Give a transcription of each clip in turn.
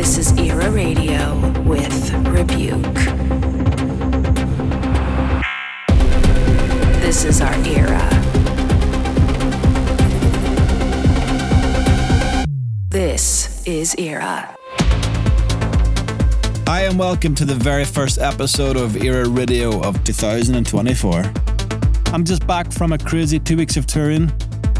This is Era Radio with Rebuke. This is our era. This is Era. Hi, and welcome to the very first episode of Era Radio of 2024. I'm just back from a crazy two weeks of touring,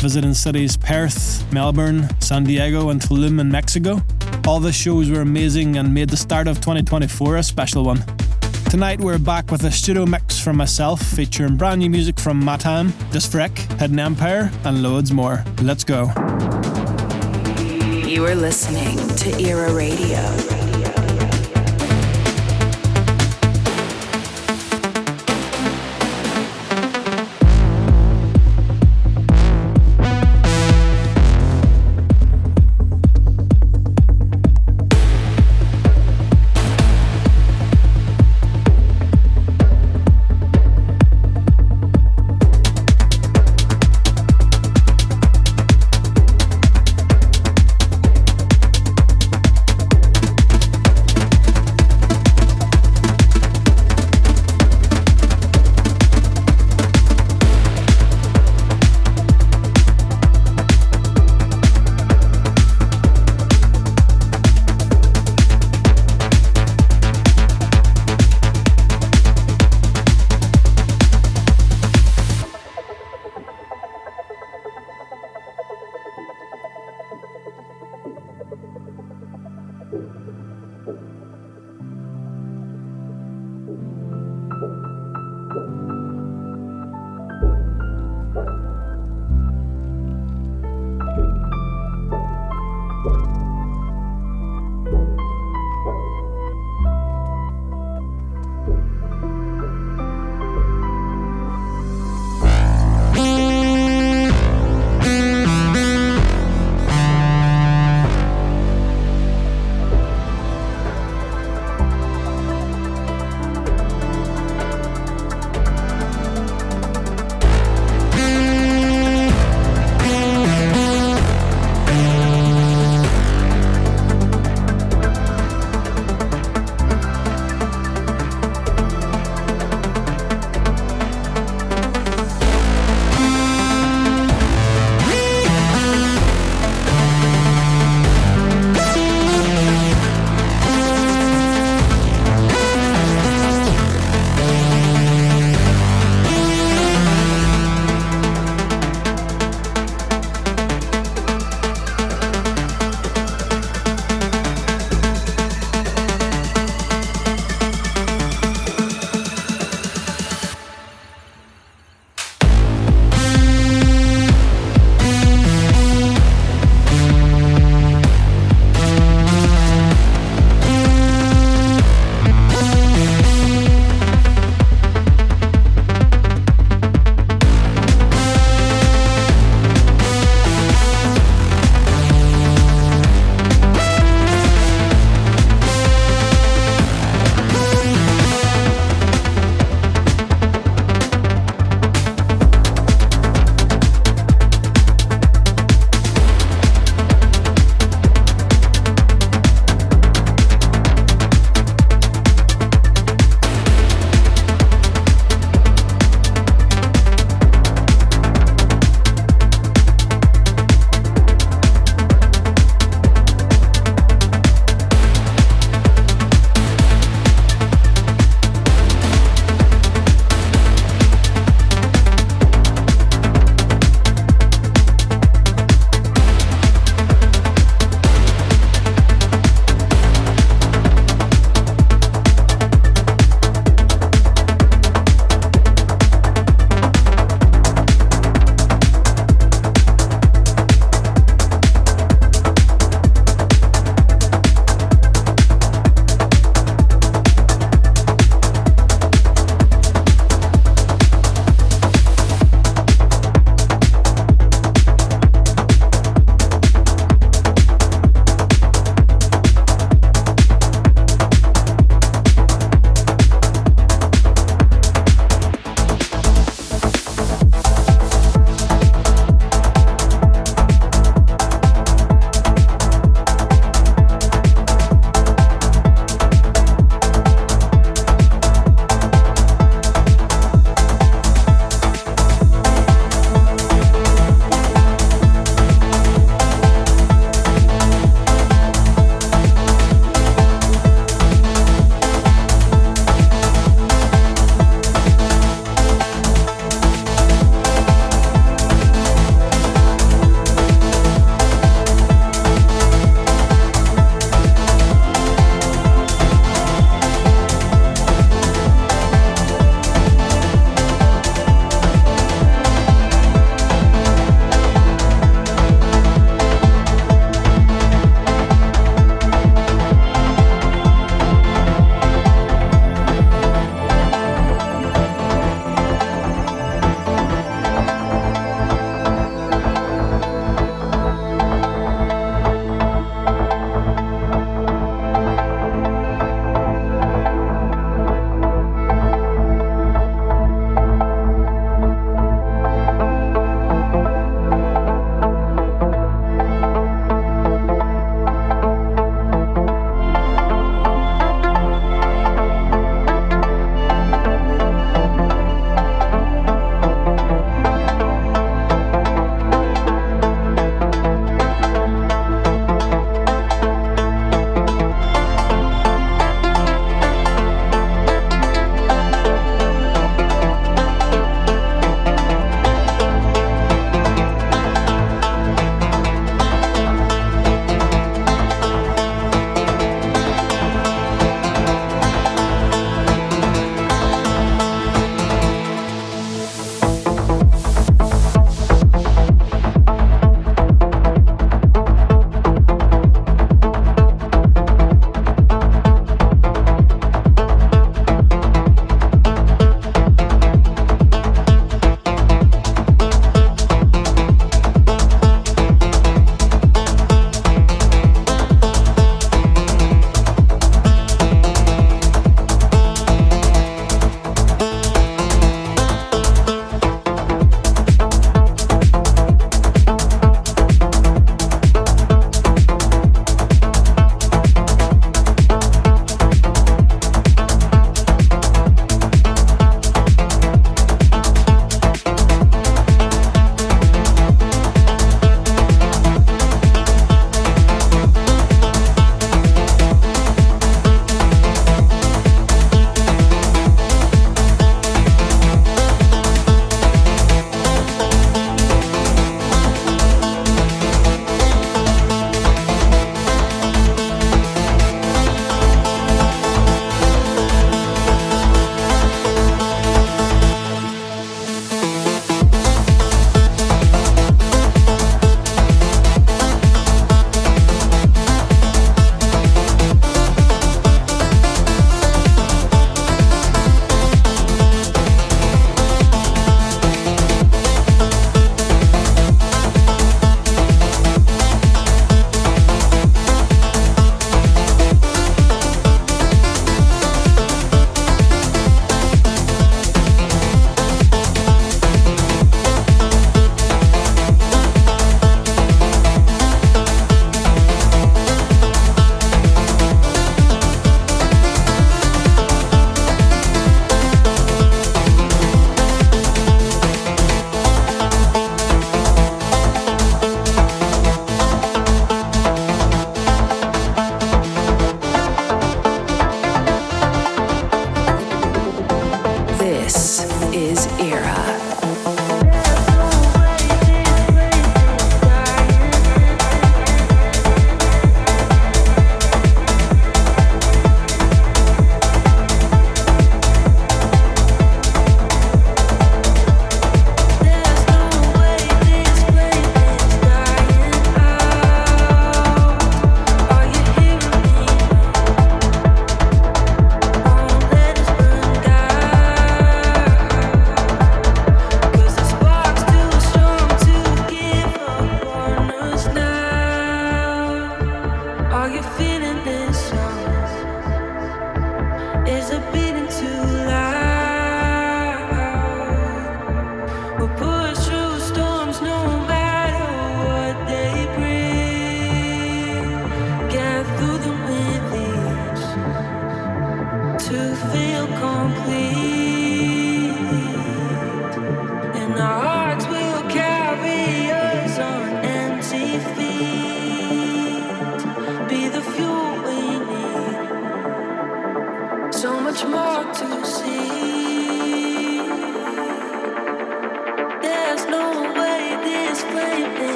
visiting cities Perth, Melbourne, San Diego, and Tulum in Mexico. All the shows were amazing and made the start of 2024 a special one. Tonight we're back with a studio mix from myself featuring brand new music from Mathame, Disfreq, Hidden Empire, and loads more. Let's go. You are listening to Era Radio.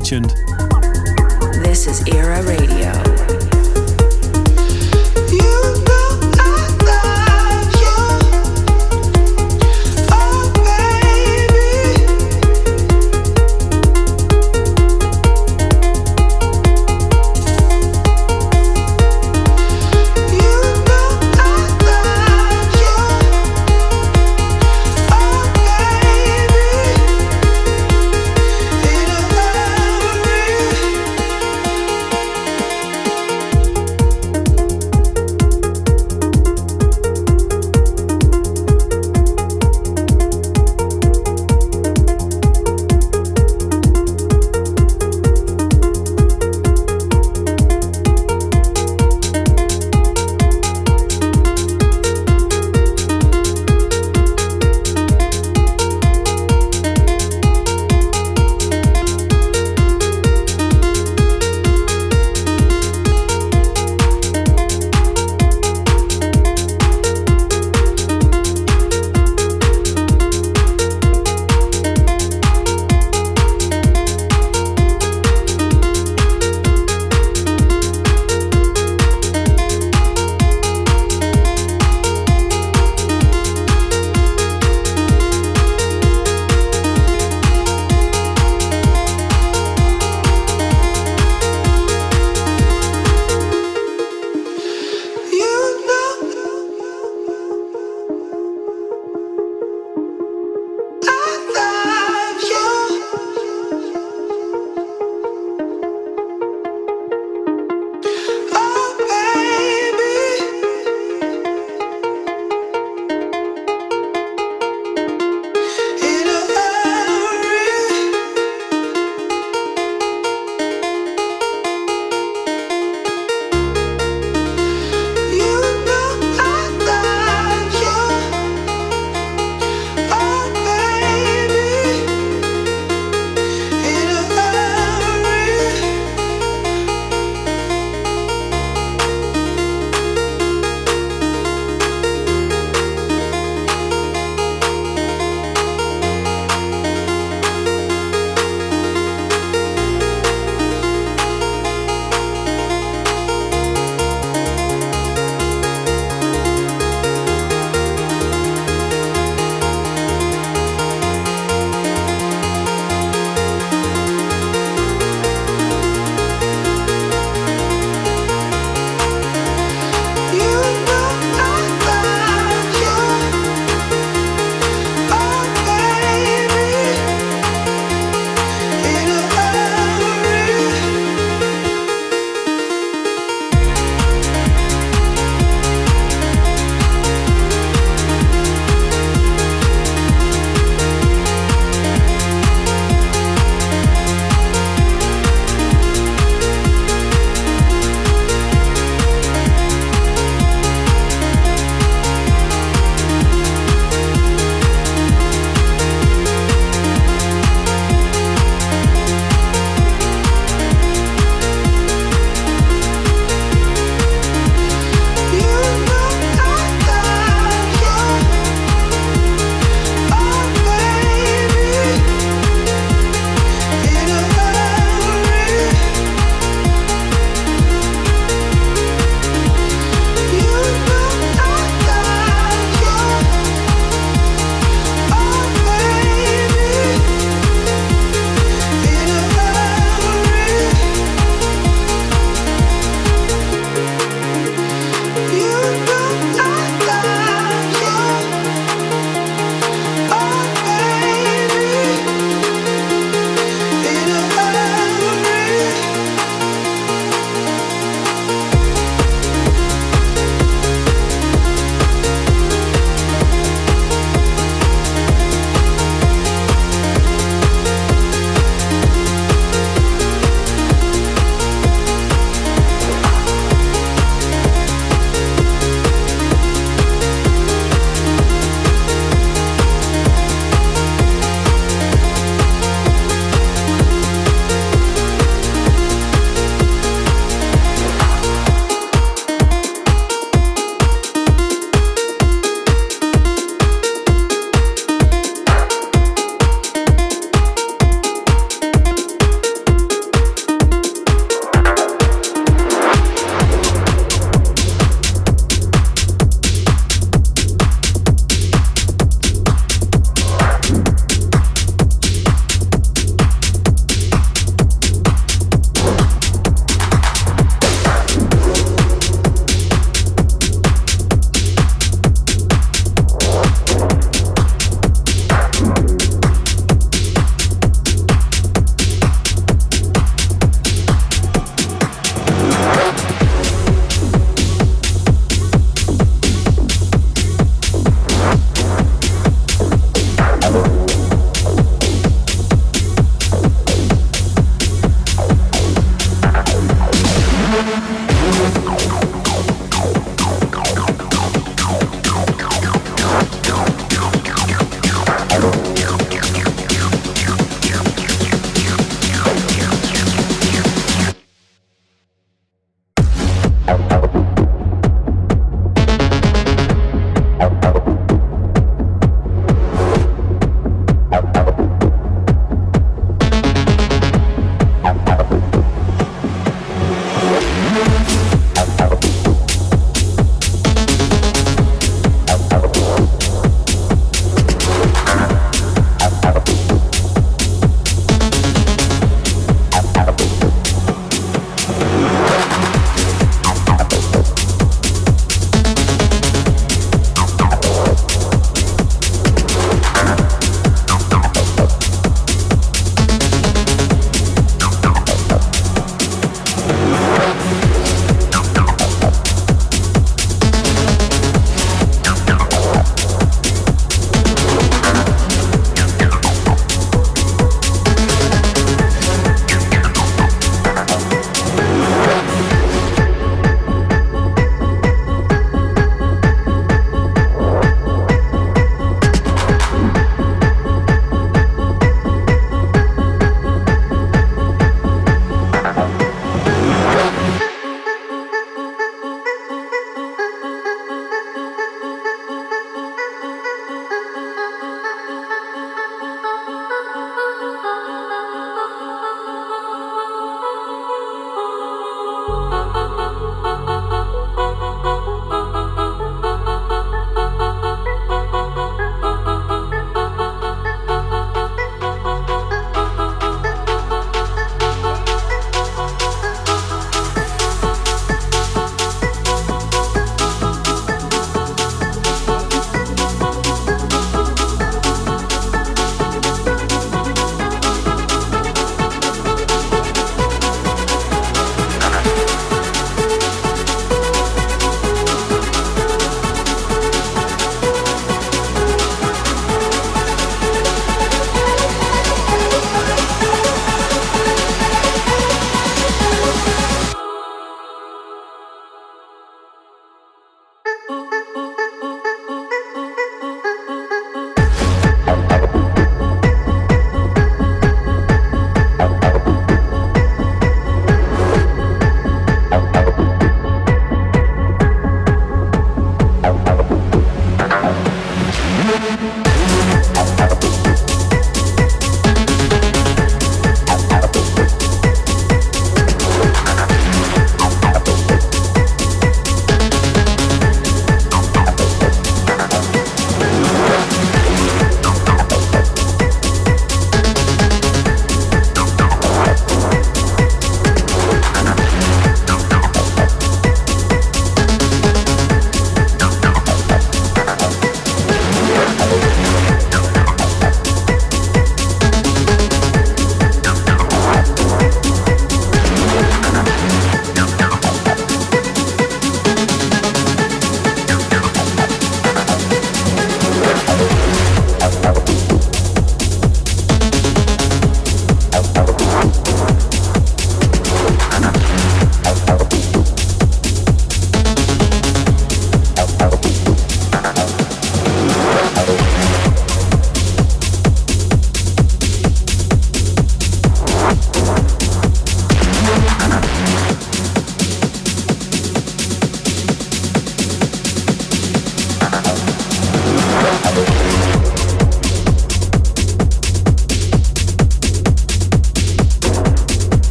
Rebuke.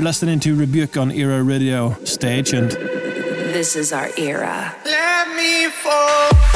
You're listening to Rebuke on Era Radio. Stay tuned. This is our era. Let me fall.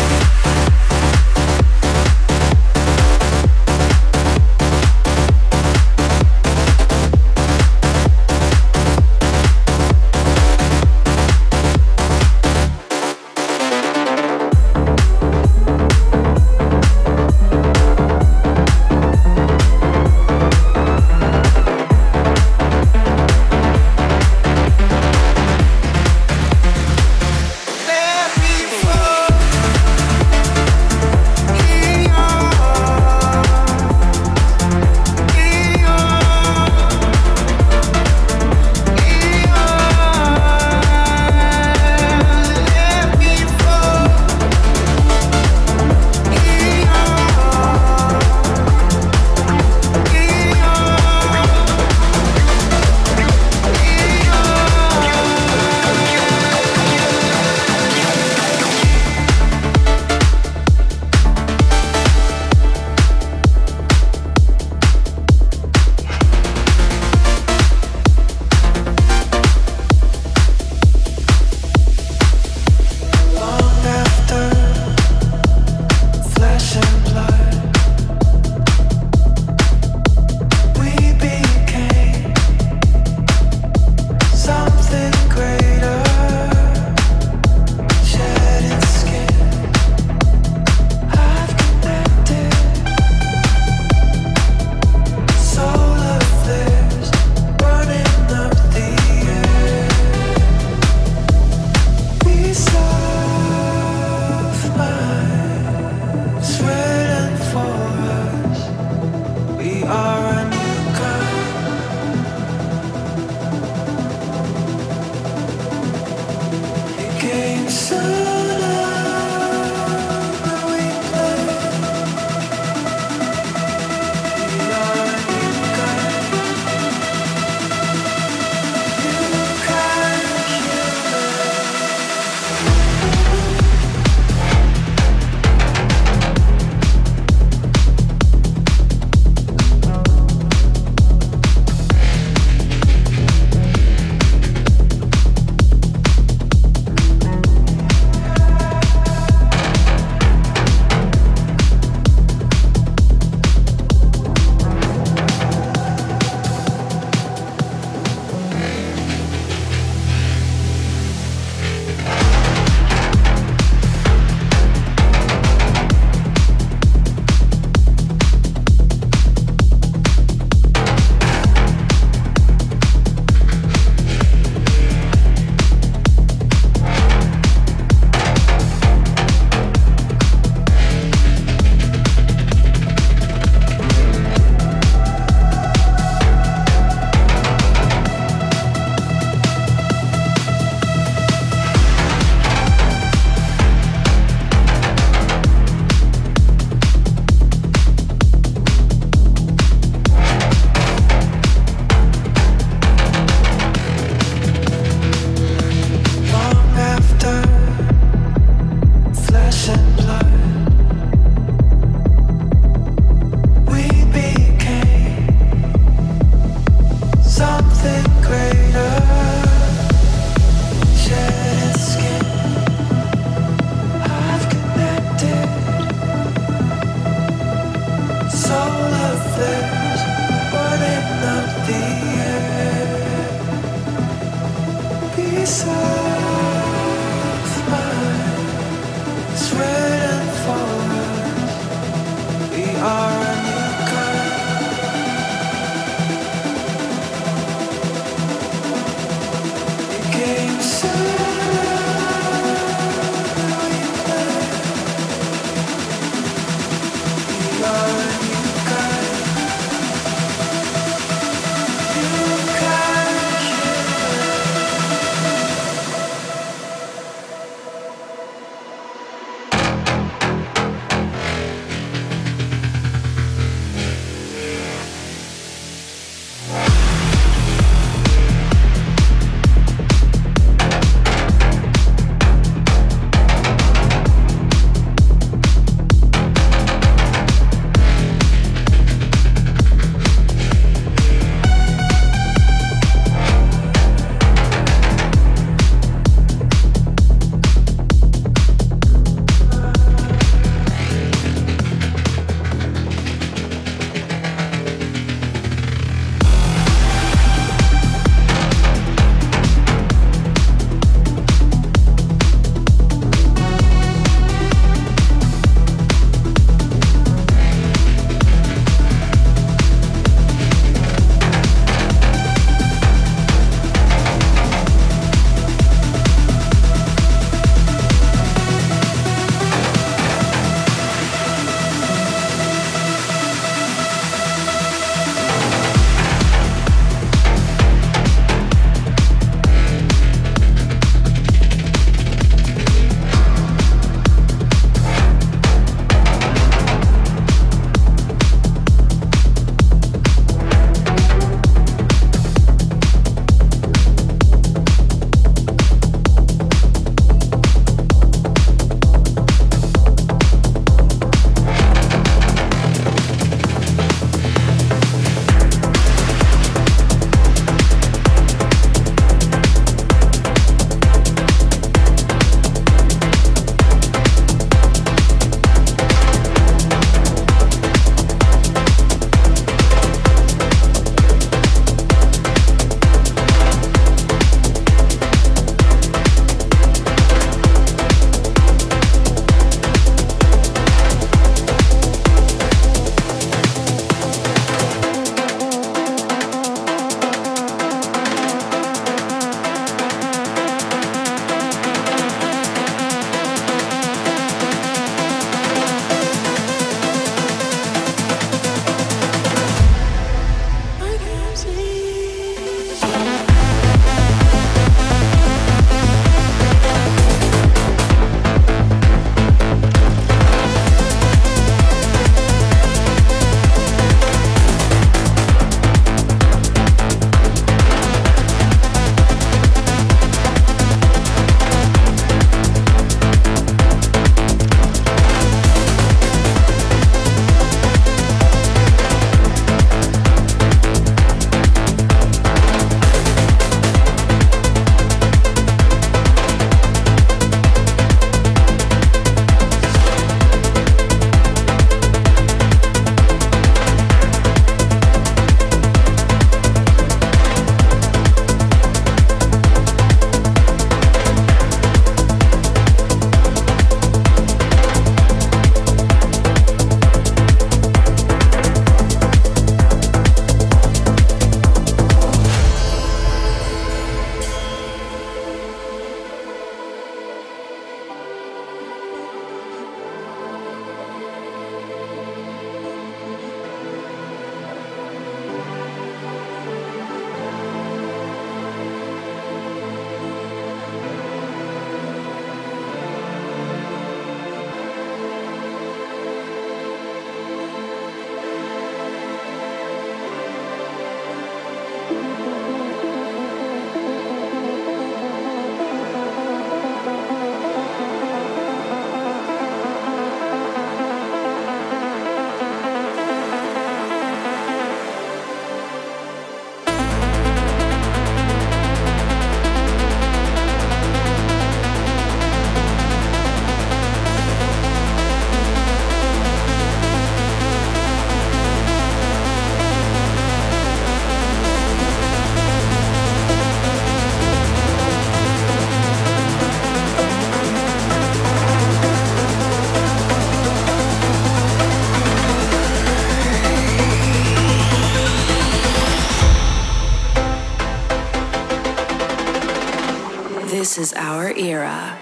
Era.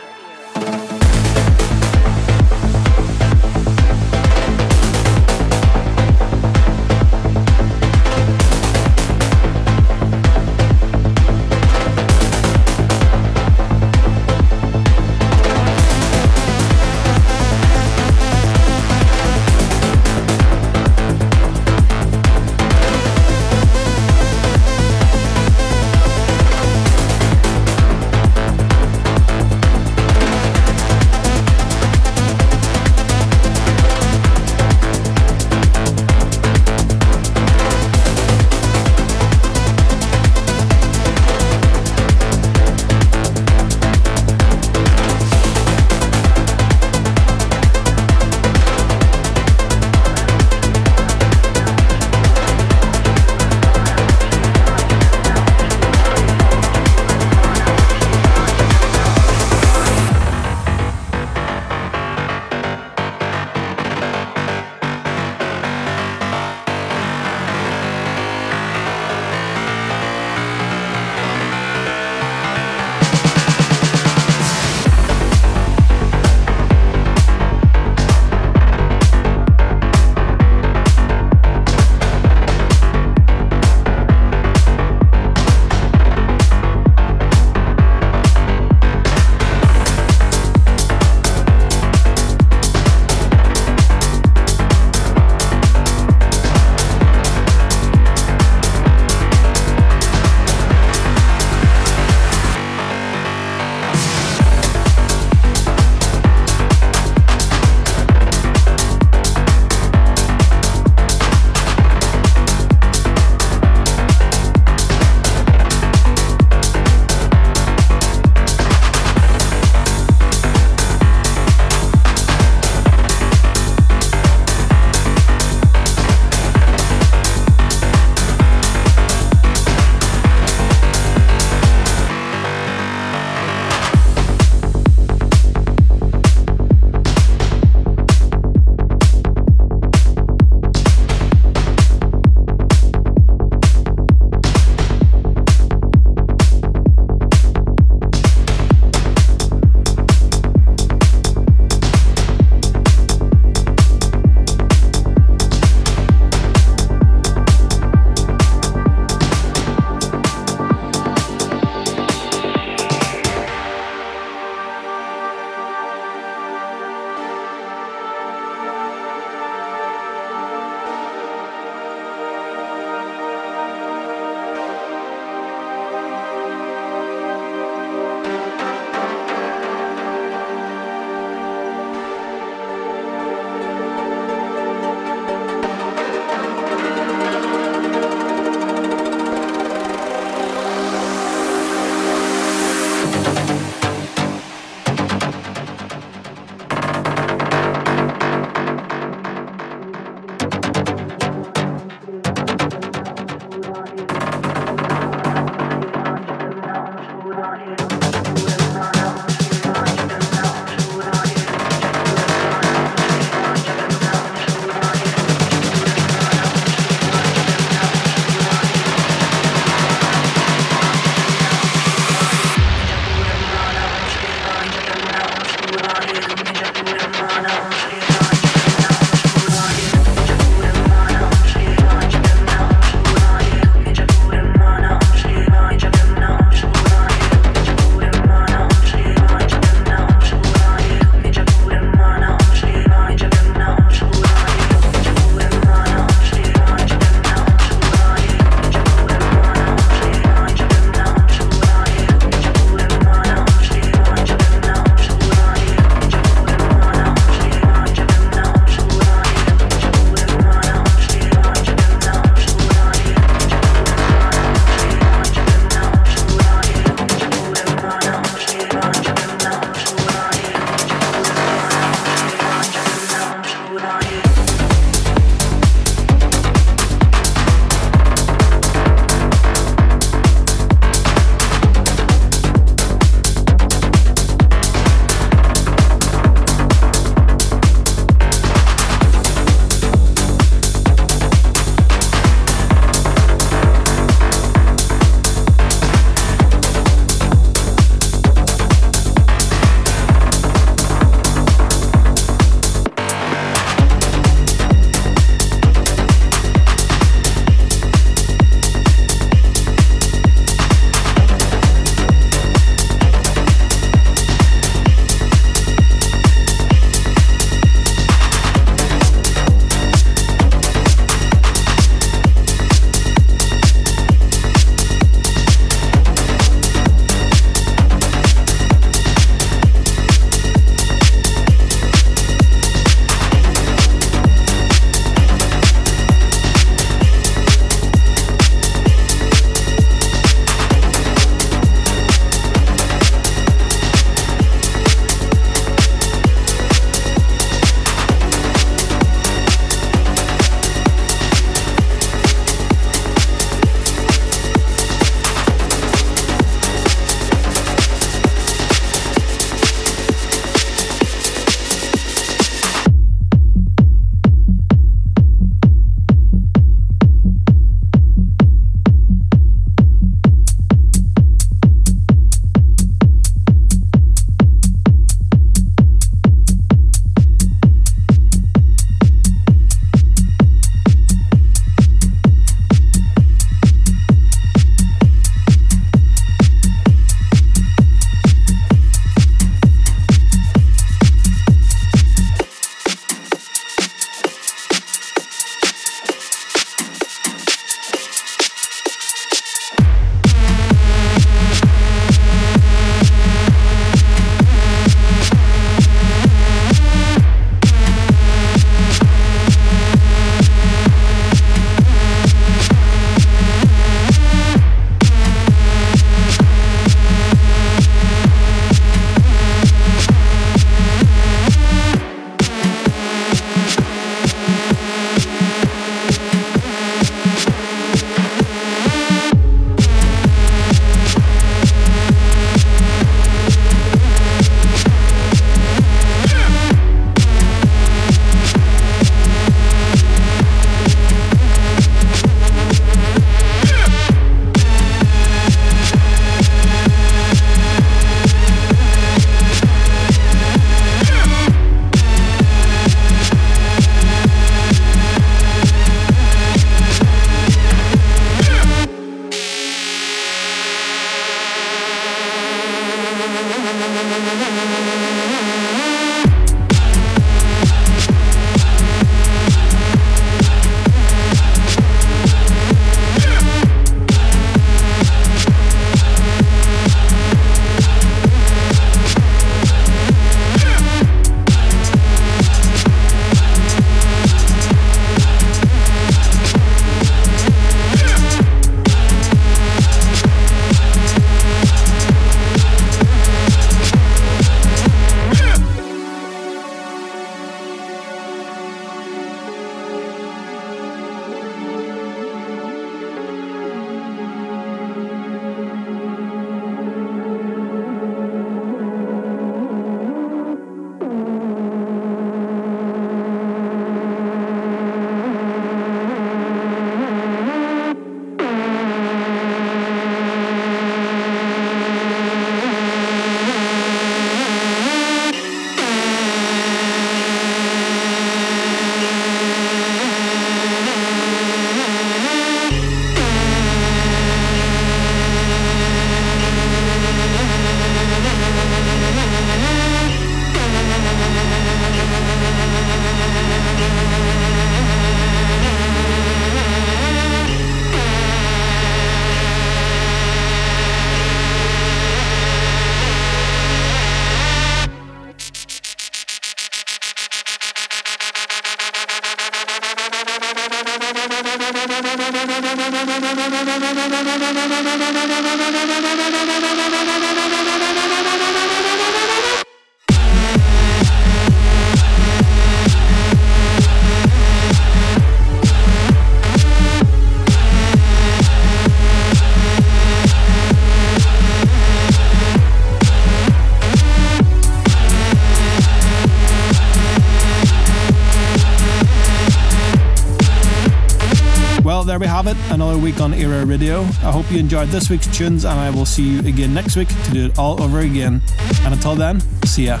Week on Era Radio. I hope you enjoyed this week's tunes, and I will see you again next week to do it all over again. And until then, see ya.